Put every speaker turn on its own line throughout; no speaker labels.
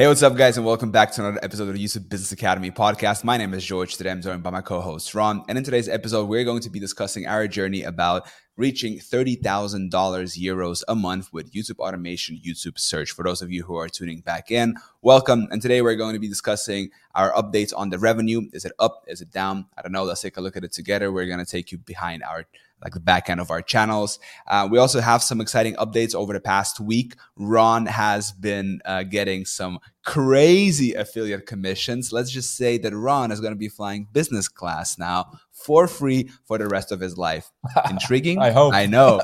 Hey, what's up, guys, and welcome back to another episode of the YouTube Business Academy podcast. My name is George. Today I'm joined by my co host, Ron. And in today's episode, we're going to be discussing our journey about reaching $30,000 euros a month with YouTube automation, YouTube search. For those of you who are tuning back in, welcome. And today we're going to be discussing our updates on the revenue. Is it up? Is it down? I don't know. Let's take a look at it together. We're going to take you behind our like the back end of our channels. Uh, we also have some exciting updates over the past week. Ron has been uh, getting some crazy affiliate commissions. Let's just say that Ron is going to be flying business class now for free for the rest of his life. Intriguing?
I hope.
I know.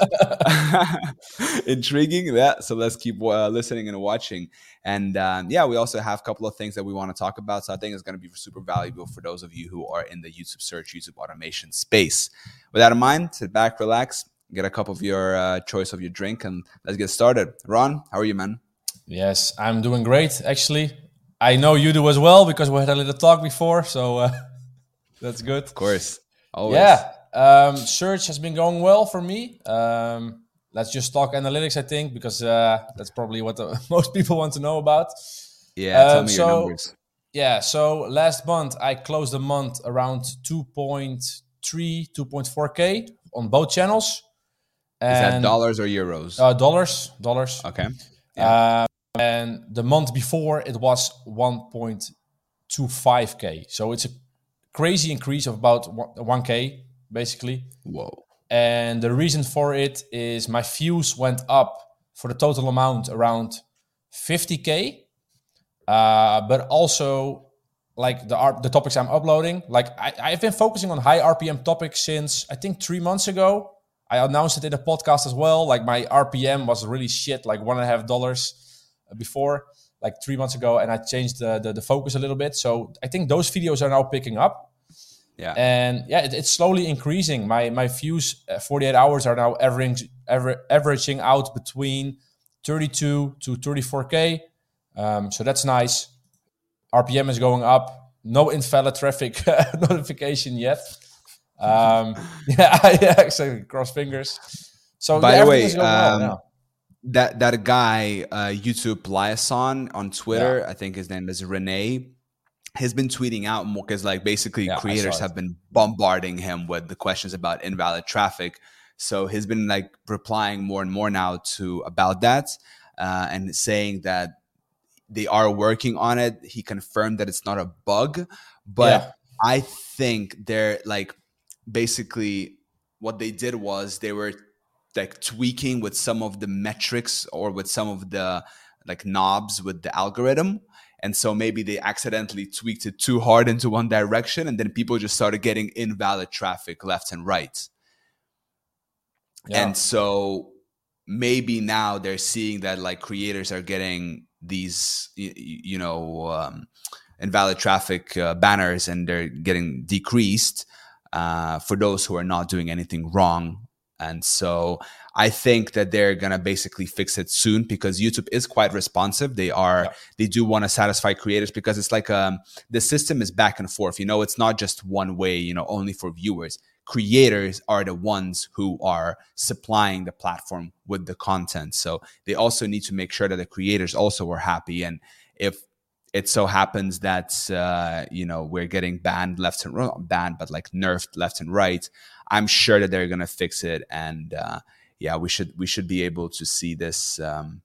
Intriguing. Yeah. So let's keep uh, listening and watching. And um, yeah, we also have a couple of things that we want to talk about. So I think it's going to be super valuable for those of you who are in the YouTube search, YouTube automation space. With that in mind, sit back, relax, get a cup of your uh, choice of your drink, and let's get started. Ron, how are you, man?
Yes, I'm doing great. Actually, I know you do as well because we had a little talk before, so uh, that's good.
Of course. Always.
Yeah, um, search has been going well for me. Um, let's just talk analytics, I think, because uh, that's probably what the, most people want to know about.
Yeah, tell um, me so, your numbers.
Yeah, so last month I closed the month around 2.3, 2.4k on both channels.
And, Is that dollars or euros?
Uh, dollars, dollars.
Okay.
Yeah. Uh, and the month before it was 1.25k. So it's a crazy increase of about 1k basically.
Whoa.
And the reason for it is my views went up for the total amount around 50k. Uh, but also like the the topics I'm uploading, like I, I've been focusing on high RPM topics since I think three months ago. I announced it in the podcast as well. Like my RPM was really shit, like one and a half dollars before, like three months ago, and I changed the, the, the focus a little bit. So I think those videos are now picking up.
Yeah.
And yeah, it, it's slowly increasing. My my views, uh, 48 hours are now averaging aver, averaging out between 32 to 34k. Um, so that's nice. RPM is going up. No invalid traffic notification yet. Um, yeah, yeah, exactly. Cross fingers. So
by the way, um, well that that guy, uh, YouTube Liaison on Twitter, yeah. I think his name is Rene has been tweeting out more because like basically yeah, creators have been bombarding him with the questions about invalid traffic so he's been like replying more and more now to about that uh, and saying that they are working on it he confirmed that it's not a bug but yeah. i think they're like basically what they did was they were like tweaking with some of the metrics or with some of the like knobs with the algorithm and so maybe they accidentally tweaked it too hard into one direction and then people just started getting invalid traffic left and right yeah. and so maybe now they're seeing that like creators are getting these you, you know um, invalid traffic uh, banners and they're getting decreased uh, for those who are not doing anything wrong and so I think that they're gonna basically fix it soon because YouTube is quite responsive. They are yeah. they do want to satisfy creators because it's like um the system is back and forth. You know, it's not just one way. You know, only for viewers. Creators are the ones who are supplying the platform with the content. So they also need to make sure that the creators also are happy. And if it so happens that uh, you know we're getting banned left and right, banned, but like nerfed left and right. I'm sure that they're gonna fix it, and uh, yeah, we should we should be able to see this um,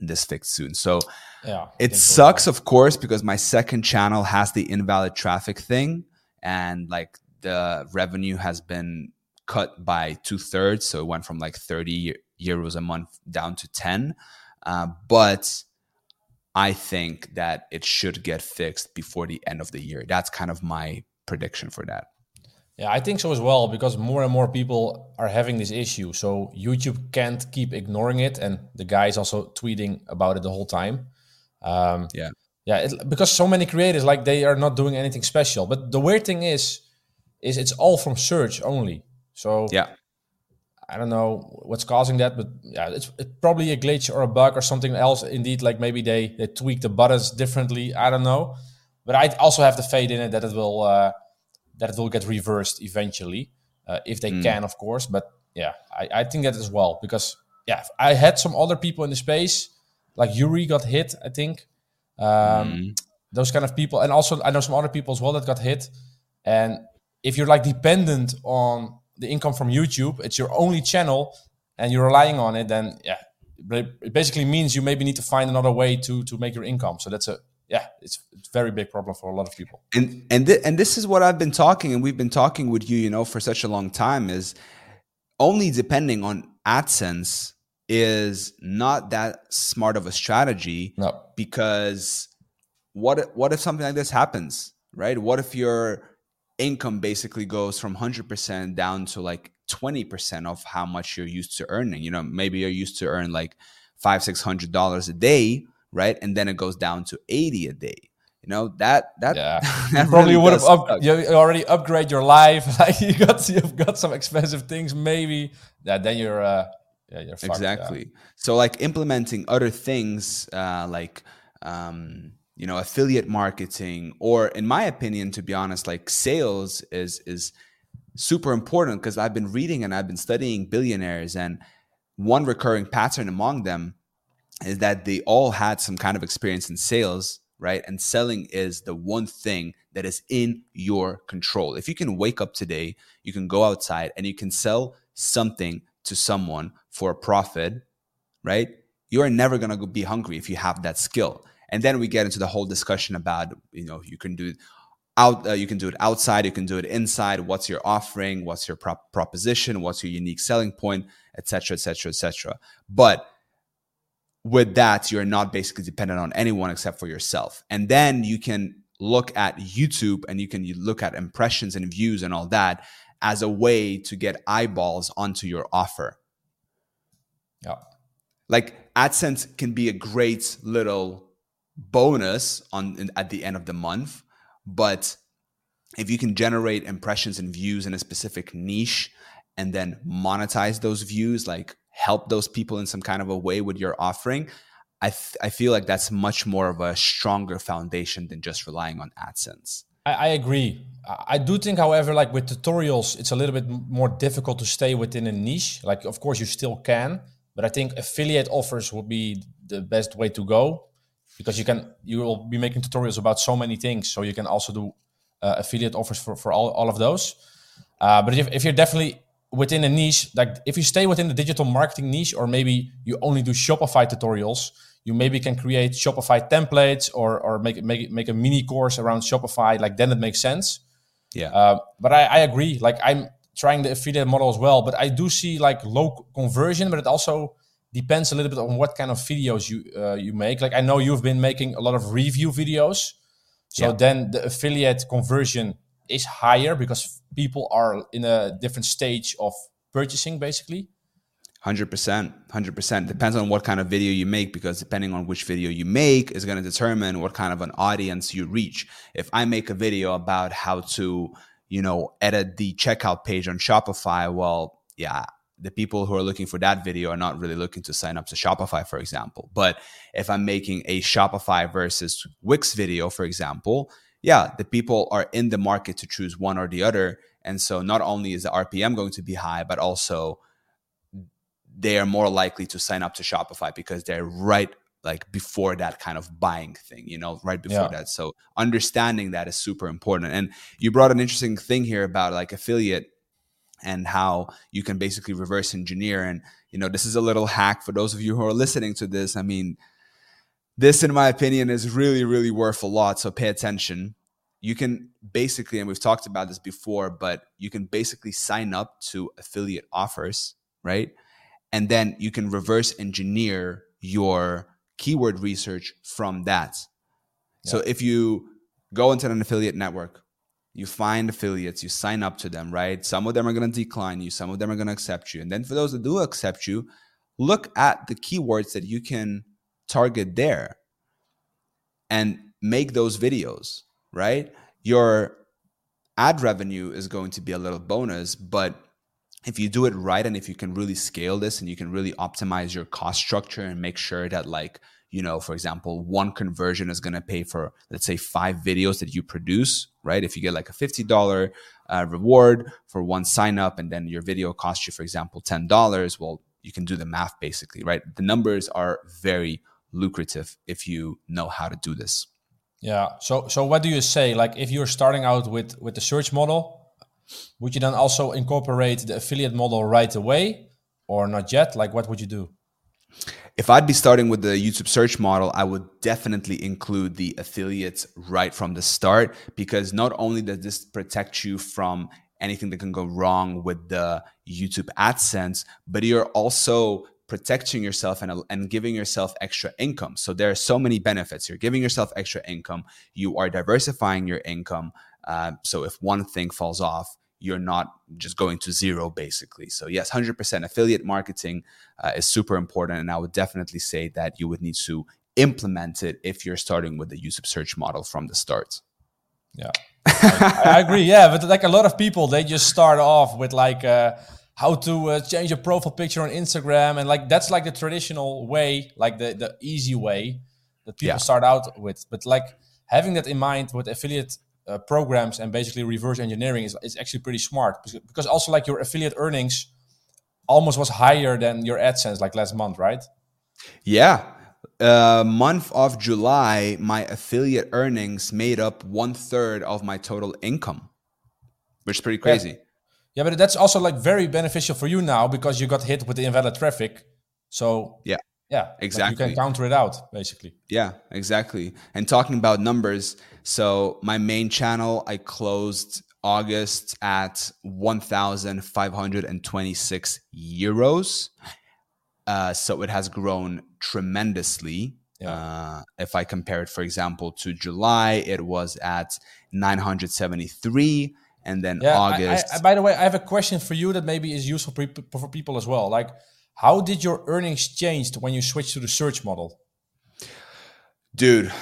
this fixed soon. So
yeah,
it sucks, of course, because my second channel has the invalid traffic thing, and like the revenue has been cut by two thirds, so it went from like 30 euros a month down to 10. Uh, but I think that it should get fixed before the end of the year. That's kind of my prediction for that.
Yeah, I think so as well because more and more people are having this issue. So YouTube can't keep ignoring it, and the guy is also tweeting about it the whole time.
Um, yeah,
yeah, it, because so many creators like they are not doing anything special. But the weird thing is, is it's all from search only. So
yeah,
I don't know what's causing that, but yeah, it's, it's probably a glitch or a bug or something else. Indeed, like maybe they they tweak the buttons differently. I don't know, but I also have the faith in it that it will. Uh, that it will get reversed eventually, uh, if they mm. can, of course. But yeah, I, I think that as well because yeah, I had some other people in the space, like Yuri got hit, I think, Um, mm. Those kind of people, and also I know some other people as well that got hit. And if you're like dependent on the income from YouTube, it's your only channel, and you're relying on it, then yeah, it basically means you maybe need to find another way to to make your income. So that's a yeah, it's, it's a very big problem for a lot of people.
And and th- and this is what I've been talking, and we've been talking with you, you know, for such a long time. Is only depending on AdSense is not that smart of a strategy.
No.
Because what what if something like this happens, right? What if your income basically goes from 100% down to like 20% of how much you're used to earning? You know, maybe you're used to earn like five, six hundred dollars a day, right? And then it goes down to 80 a day you know that that,
yeah. that probably really would have up, you already upgrade your life like you got you've got some expensive things maybe yeah then you're uh yeah you're fucked,
exactly
yeah.
so like implementing other things uh like um you know affiliate marketing or in my opinion to be honest like sales is is super important because i've been reading and i've been studying billionaires and one recurring pattern among them is that they all had some kind of experience in sales right? And selling is the one thing that is in your control. If you can wake up today, you can go outside and you can sell something to someone for a profit, right? You are never going to be hungry if you have that skill. And then we get into the whole discussion about, you know, you can do out uh, you can do it outside, you can do it inside, what's your offering, what's your prop- proposition, what's your unique selling point, etc., etc., etc. But with that, you're not basically dependent on anyone except for yourself. And then you can look at YouTube and you can look at impressions and views and all that as a way to get eyeballs onto your offer.
Yeah.
Like AdSense can be a great little bonus on at the end of the month, but if you can generate impressions and views in a specific niche and then monetize those views like help those people in some kind of a way with your offering, I, th- I feel like that's much more of a stronger foundation than just relying on AdSense.
I, I agree. I do think, however, like with tutorials, it's a little bit more difficult to stay within a niche. Like, of course, you still can, but I think affiliate offers would be the best way to go because you can you will be making tutorials about so many things. So you can also do uh, affiliate offers for, for all, all of those. Uh, but if, if you're definitely within a niche, like if you stay within the digital marketing niche, or maybe you only do Shopify tutorials, you maybe can create Shopify templates or or make make make a mini course around Shopify. Like then it makes sense.
Yeah.
Uh, but I, I agree. Like I'm trying the affiliate model as well, but I do see like low conversion, but it also depends a little bit on what kind of videos you uh, you make. Like I know you've been making a lot of review videos, so yeah. then the affiliate conversion is higher because people are in a different stage of purchasing basically.
100% 100% depends on what kind of video you make because depending on which video you make is going to determine what kind of an audience you reach. If i make a video about how to you know edit the checkout page on shopify well yeah the people who are looking for that video are not really looking to sign up to shopify for example. But if i'm making a shopify versus wix video for example yeah, the people are in the market to choose one or the other. And so not only is the RPM going to be high, but also they are more likely to sign up to Shopify because they're right like before that kind of buying thing, you know, right before yeah. that. So understanding that is super important. And you brought an interesting thing here about like affiliate and how you can basically reverse engineer. And, you know, this is a little hack for those of you who are listening to this. I mean, this, in my opinion, is really, really worth a lot. So pay attention. You can basically, and we've talked about this before, but you can basically sign up to affiliate offers, right? And then you can reverse engineer your keyword research from that. Yeah. So if you go into an affiliate network, you find affiliates, you sign up to them, right? Some of them are going to decline you, some of them are going to accept you. And then for those that do accept you, look at the keywords that you can target there and make those videos, right? Your ad revenue is going to be a little bonus, but if you do it right and if you can really scale this and you can really optimize your cost structure and make sure that like you know for example one conversion is going to pay for let's say five videos that you produce right if you get like a $50 uh, reward for one sign up and then your video costs you for example $10 well you can do the math basically right the numbers are very lucrative if you know how to do this.
Yeah. So so what do you say? Like if you're starting out with with the search model, would you then also incorporate the affiliate model right away or not yet? Like what would you do?
If I'd be starting with the YouTube search model, I would definitely include the affiliates right from the start because not only does this protect you from anything that can go wrong with the YouTube AdSense, but you're also protecting yourself and, and giving yourself extra income. So there are so many benefits. You're giving yourself extra income. You are diversifying your income. Uh, so if one thing falls off, you're not just going to zero basically. So yes, 100% affiliate marketing uh, is super important. And I would definitely say that you would need to implement it if you're starting with the YouTube search model from the start.
Yeah, I, I, agree. Yeah, but like a lot of people, they just start off with like, uh, how to uh, change a profile picture on Instagram, and like that's like the traditional way, like the the easy way that people yeah. start out with. But like having that in mind with affiliate uh, programs and basically reverse engineering is, is actually pretty smart because also like your affiliate earnings almost was higher than your AdSense like last month, right?
Yeah. Uh, month of July, my affiliate earnings made up one third of my total income, which is pretty crazy.
Yeah. Yeah, but that's also like very beneficial for you now because you got hit with the invalid traffic. So
yeah,
yeah,
exactly.
Like you can counter it out basically.
Yeah, exactly. And talking about numbers, so my main channel I closed August at 1,526 euros. Uh, so it has grown tremendously. Yeah. Uh, if I compare it, for example, to July, it was at 973 and then yeah, August.
I, I, by the way, I have a question for you that maybe is useful for people as well. Like, how did your earnings change when you switched to the search model?
Dude,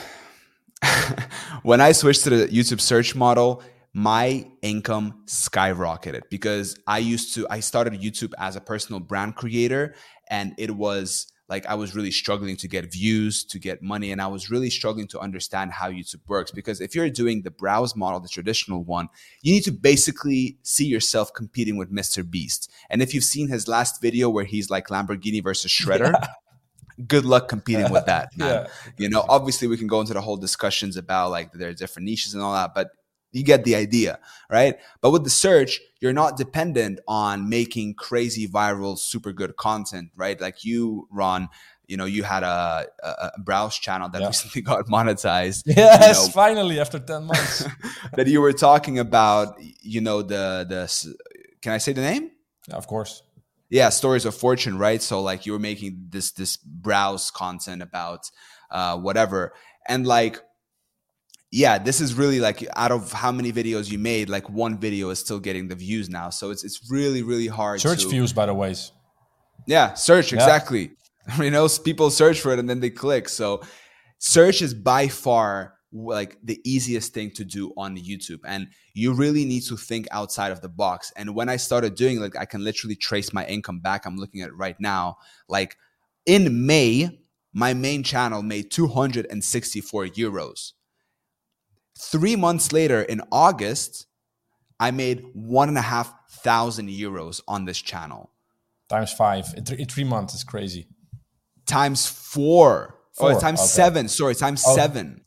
when I switched to the YouTube search model, my income skyrocketed because I used to, I started YouTube as a personal brand creator and it was like I was really struggling to get views, to get money, and I was really struggling to understand how YouTube works. Because if you're doing the browse model, the traditional one, you need to basically see yourself competing with Mr. Beast. And if you've seen his last video where he's like Lamborghini versus Shredder, yeah. good luck competing with that, man. Yeah. You know, obviously we can go into the whole discussions about like there are different niches and all that, but you get the idea, right? But with the search, you're not dependent on making crazy viral, super good content, right? Like you, Ron, you know, you had a, a browse channel that yeah. recently got monetized.
Yes,
you know,
finally after 10 months.
that you were talking about, you know, the, the, can I say the name?
Yeah, of course.
Yeah, stories of fortune, right? So like you were making this, this browse content about uh, whatever. And like, yeah, this is really like out of how many videos you made, like one video is still getting the views now. So it's it's really really hard.
Search to, views, by the ways.
Yeah, search exactly. Yeah. you know, people search for it and then they click. So search is by far like the easiest thing to do on YouTube and you really need to think outside of the box and when i started doing like i can literally trace my income back i'm looking at it right now like in may my main channel made 264 euros Three months later, in August, I made one and a half thousand euros on this channel.
Times five in, three months is crazy.
Times four. four. Oh, times okay. seven. Sorry, times oh. seven.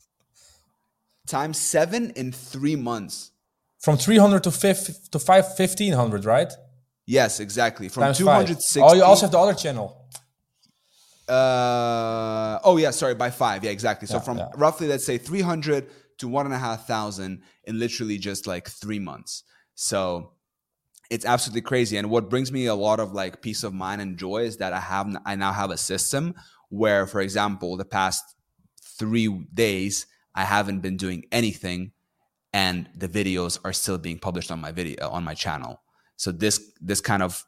Times seven in three months.
From 300 to, five, to five, 1500, right?
Yes, exactly. From 260.
Oh, you also have the other channel.
Uh, oh, yeah, sorry, by five. Yeah, exactly. So yeah, from yeah. roughly, let's say 300 to one and a half thousand in literally just like three months. So it's absolutely crazy. And what brings me a lot of like peace of mind and joy is that I have I now have a system where, for example, the past three days I haven't been doing anything, and the videos are still being published on my video on my channel. So this this kind of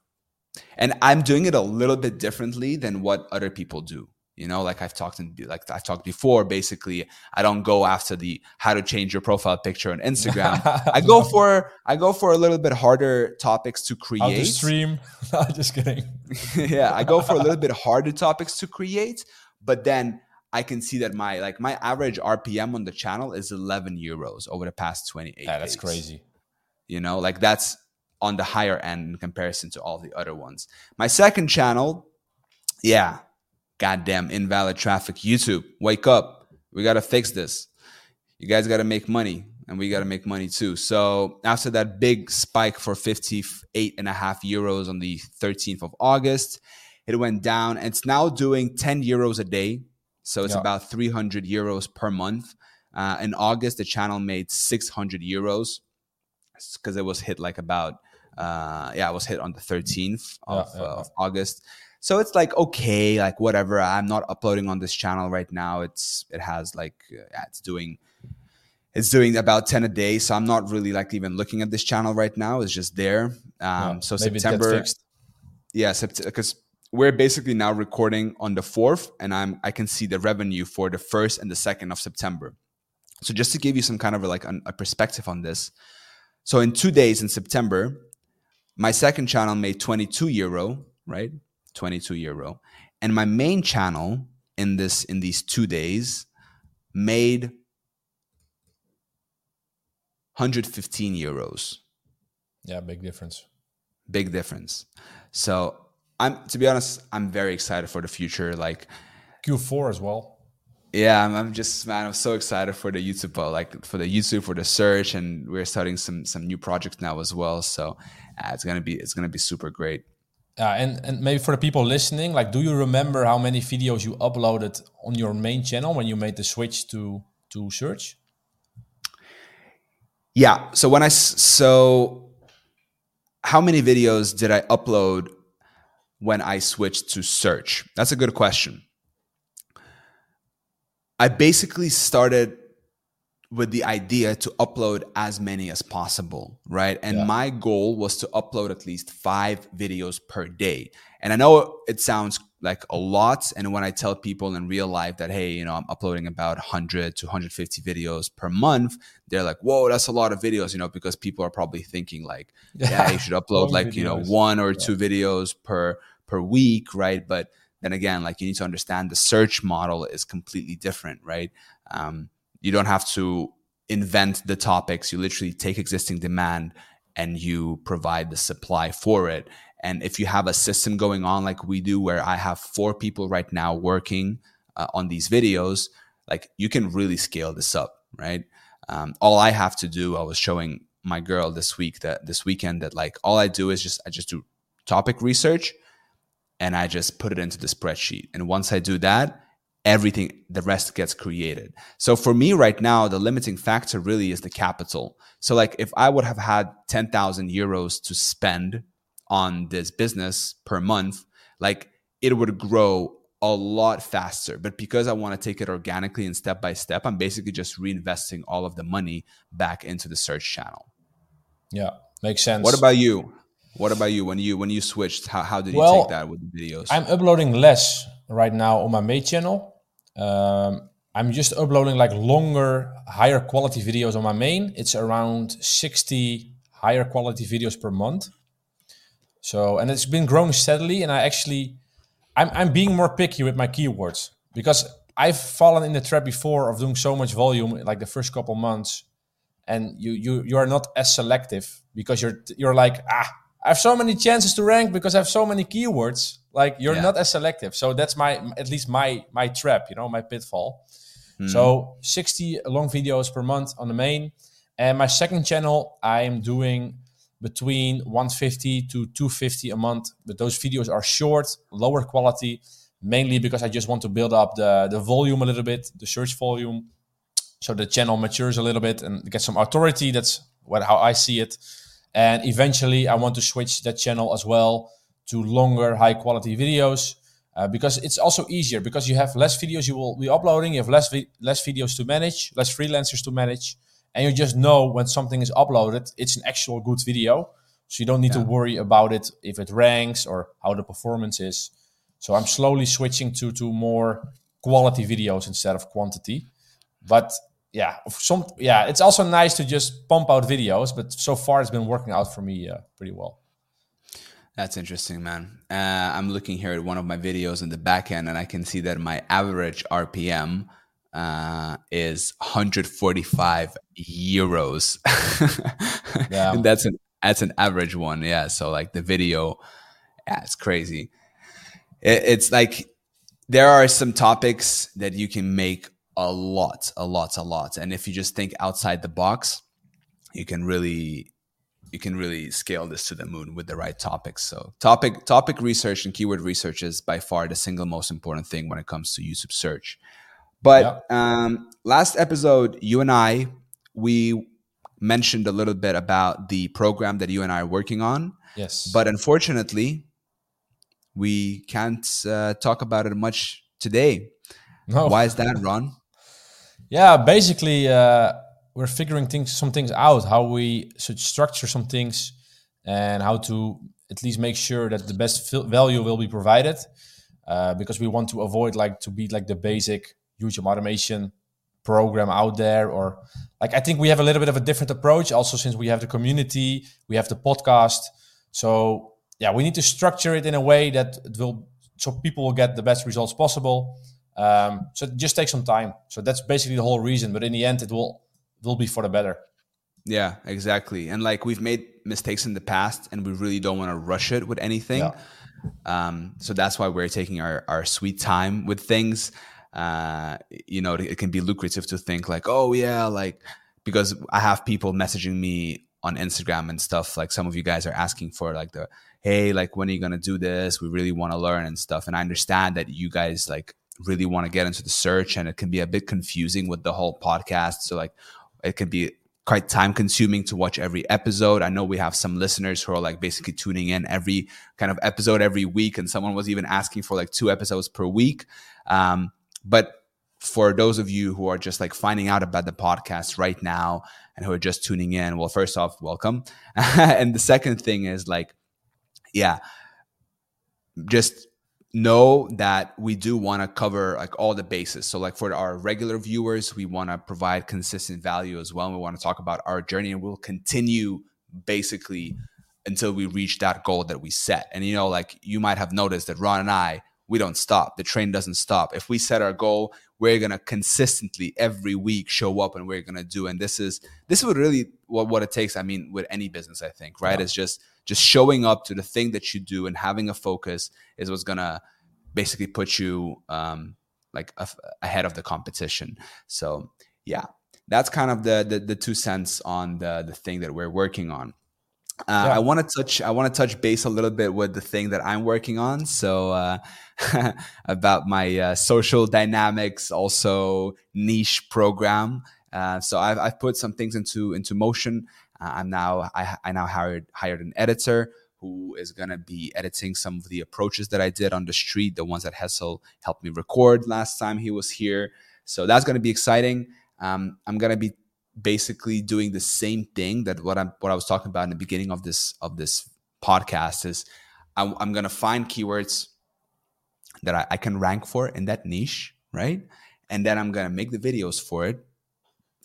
and I'm doing it a little bit differently than what other people do you know like i've talked in like i've talked before basically i don't go after the how to change your profile picture on instagram. I go for i go for a little bit harder topics to create.
stream. Just kidding.
Yeah i go for a little bit harder topics to create but then i can see that my like my average rpm on the channel is 11 euros over the past 28
yeah that's
days.
crazy.
You know like that's on the higher end in comparison to all the other ones. My second channel yeah goddamn invalid traffic. YouTube, wake up. We got to fix this. You guys got to make money and we got to make money too. So after that big spike for 58 and a half euros on the 13th of August, it went down and it's now doing 10 euros a day. So it's yeah. about 300 euros per month. Uh, in August, the channel made 600 euros because it was hit like about, uh, yeah, it was hit on the 13th of, yeah, yeah, uh, of August. So it's like okay, like whatever. I'm not uploading on this channel right now. It's it has like uh, yeah, it's doing it's doing about 10 a day. So i'm not really like even looking at this channel right now. It's just there. Um, yeah, so september yeah because we're basically now recording on the 4th and i'm i can see the revenue for the 1st and the 2nd of september. So just to give you some kind of like a perspective on this so in two days in september my second channel made 22 euro right 22 euro and my main channel in this in these two days made 115 euros.
Yeah, big difference.
Big difference. So I'm to be honest, I'm very excited for the future. Like
Q4 as well.
Yeah, I'm, I'm just man, I'm so excited for the YouTube, like for the YouTube, for the search, and we're starting some some new projects now as well. So uh, it's gonna be it's gonna be super great.
Yeah, and and maybe for the people listening, like, do you remember how many videos you uploaded on your main channel when you made the switch to to search?
Yeah. So when I so how many videos did I upload when I switched to search? That's a good question. I basically started with the idea to upload as many as possible, right? And yeah. my goal was to upload at least five videos per day. And I know it sounds like a lot. And when I tell people in real life that, hey, you know, I'm uploading about 100 to 150 videos per month, they're like, whoa, that's a lot of videos, you know, because people are probably thinking like, yeah, you should upload like, videos. you know, one or yeah. two videos per per week, right? But then again, like you need to understand the search model is completely different, right? Um, you don't have to invent the topics. You literally take existing demand and you provide the supply for it. And if you have a system going on like we do, where I have four people right now working uh, on these videos, like you can really scale this up, right? Um, all I have to do, I was showing my girl this week that this weekend that like all I do is just I just do topic research and I just put it into the spreadsheet. And once I do that, everything the rest gets created. So for me right now the limiting factor really is the capital. So like if i would have had 10,000 euros to spend on this business per month like it would grow a lot faster. But because i want to take it organically and step by step i'm basically just reinvesting all of the money back into the search channel.
Yeah makes sense.
What about you? What about you? When you when you switched how, how did you well, take that with the videos?
I'm uploading less right now on my main channel um, I'm just uploading like longer, higher quality videos on my main. It's around 60 higher quality videos per month. So, and it's been growing steadily. And I actually, I'm, I'm being more picky with my keywords because I've fallen in the trap before of doing so much volume, like the first couple months, and you you you are not as selective because you're you're like ah I have so many chances to rank because I have so many keywords. Like you're yeah. not as selective. So that's my at least my my trap, you know, my pitfall. Mm. So 60 long videos per month on the main. And my second channel, I am doing between 150 to 250 a month. But those videos are short, lower quality, mainly because I just want to build up the, the volume a little bit, the search volume. So the channel matures a little bit and get some authority. That's what how I see it. And eventually, I want to switch that channel as well to longer, high quality videos uh, because it's also easier because you have less videos you will be uploading, you have less vi- less videos to manage, less freelancers to manage, and you just know when something is uploaded, it's an actual good video. So you don't need yeah. to worry about it if it ranks or how the performance is. So I'm slowly switching to to more quality videos instead of quantity. But yeah, some yeah, it's also nice to just pump out videos, but so far it's been working out for me uh, pretty well.
That's interesting, man. Uh, I'm looking here at one of my videos in the back end, and I can see that my average RPM uh, is 145 euros. yeah, and that's an that's an average one. Yeah, so like the video, yeah, it's crazy. It, it's like there are some topics that you can make a lot, a lot, a lot. And if you just think outside the box, you can really you can really scale this to the moon with the right topics. So topic topic research and keyword research is by far the single most important thing when it comes to YouTube search. But um, last episode, you and I we mentioned a little bit about the program that you and I are working on.
Yes.
But unfortunately, we can't uh, talk about it much today. No. Why is that, Ron?
Yeah, basically, uh, we're figuring things, some things out, how we should structure some things, and how to at least make sure that the best value will be provided. Uh, because we want to avoid like to be like the basic YouTube automation program out there, or like I think we have a little bit of a different approach. Also, since we have the community, we have the podcast, so yeah, we need to structure it in a way that it will so people will get the best results possible. Um, so it just takes some time. So that's basically the whole reason. But in the end, it will it will be for the better.
Yeah, exactly. And like we've made mistakes in the past, and we really don't want to rush it with anything. Yeah. Um, so that's why we're taking our our sweet time with things. Uh, you know, it can be lucrative to think like, oh yeah, like because I have people messaging me on Instagram and stuff. Like some of you guys are asking for like the hey, like when are you gonna do this? We really want to learn and stuff. And I understand that you guys like really want to get into the search and it can be a bit confusing with the whole podcast. So like it can be quite time consuming to watch every episode. I know we have some listeners who are like basically tuning in every kind of episode every week, and someone was even asking for like two episodes per week. Um, but for those of you who are just like finding out about the podcast right now and who are just tuning in, well, first off, welcome. and the second thing is like, yeah, just know that we do want to cover like all the bases. So like for our regular viewers, we want to provide consistent value as well. And we want to talk about our journey and we'll continue basically until we reach that goal that we set. And you know, like you might have noticed that Ron and I, we don't stop. The train doesn't stop. If we set our goal, we're gonna consistently every week show up and we're gonna do. And this is this is what really what, what it takes. I mean, with any business, I think, right? Yeah. It's just just showing up to the thing that you do and having a focus is what's gonna basically put you um, like a, ahead of the competition. So yeah, that's kind of the, the, the two cents on the the thing that we're working on. Uh, yeah. I want to touch. I want to touch base a little bit with the thing that I'm working on. So uh, about my uh, social dynamics, also niche program. Uh, so I've, I've put some things into into motion. Uh, I'm now I, I now hired hired an editor who is going to be editing some of the approaches that I did on the street, the ones that Hessel helped me record last time he was here. So that's going to be exciting. Um, I'm going to be basically doing the same thing that what I'm what I was talking about in the beginning of this of this podcast is I'm, I'm going to find keywords that I, I can rank for in that niche, right? And then I'm going to make the videos for it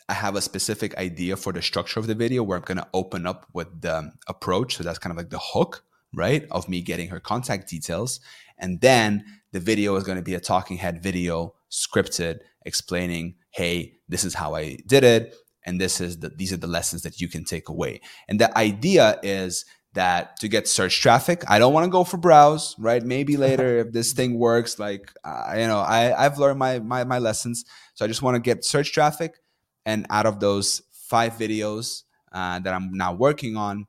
I have a specific idea for the structure of the video where I'm going to open up with the approach. So that's kind of like the hook, right? Of me getting her contact details. And then the video is going to be a talking head video scripted explaining, hey, this is how I did it. And this is the, these are the lessons that you can take away. And the idea is that to get search traffic, I don't want to go for browse, right? Maybe later if this thing works, like, uh, you know, I, I've learned my, my, my lessons. So I just want to get search traffic and out of those five videos uh, that I'm now working on,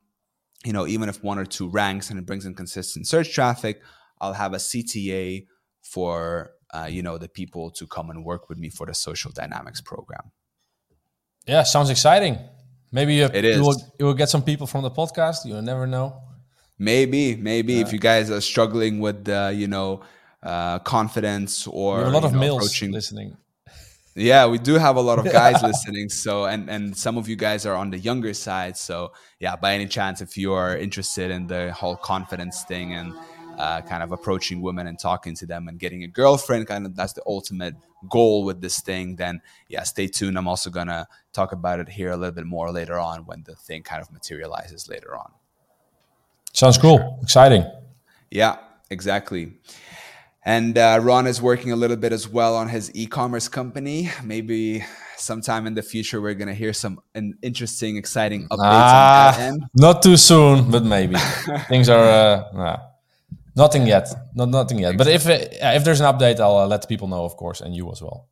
you know, even if one or two ranks and it brings in consistent search traffic, I'll have a CTA for uh, you know the people to come and work with me for the social dynamics program.
Yeah, sounds exciting. Maybe you, it is. You, will, you will get some people from the podcast. You'll never know.
Maybe, maybe if you guys are struggling with uh, you know uh, confidence or
a lot of males approaching. listening.
Yeah, we do have a lot of guys listening. So, and and some of you guys are on the younger side. So, yeah, by any chance, if you are interested in the whole confidence thing and uh, kind of approaching women and talking to them and getting a girlfriend, kind of that's the ultimate goal with this thing. Then, yeah, stay tuned. I'm also gonna talk about it here a little bit more later on when the thing kind of materializes later on.
Sounds cool, sure. exciting.
Yeah, exactly. And uh, Ron is working a little bit as well on his e-commerce company. Maybe sometime in the future we're gonna hear some interesting, exciting updates. Ah,
Not too soon, but maybe things are. Uh, nah. Nothing yet. Not nothing yet. Exactly. But if uh, if there's an update, I'll uh, let people know, of course, and you as well.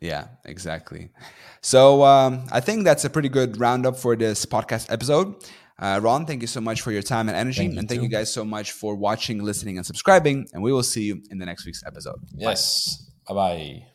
Yeah, exactly. So um, I think that's a pretty good roundup for this podcast episode. Uh, Ron, thank you so much for your time and energy. Thank and thank too. you guys so much for watching, listening, and subscribing. And we will see you in the next week's episode.
Yes. Bye bye.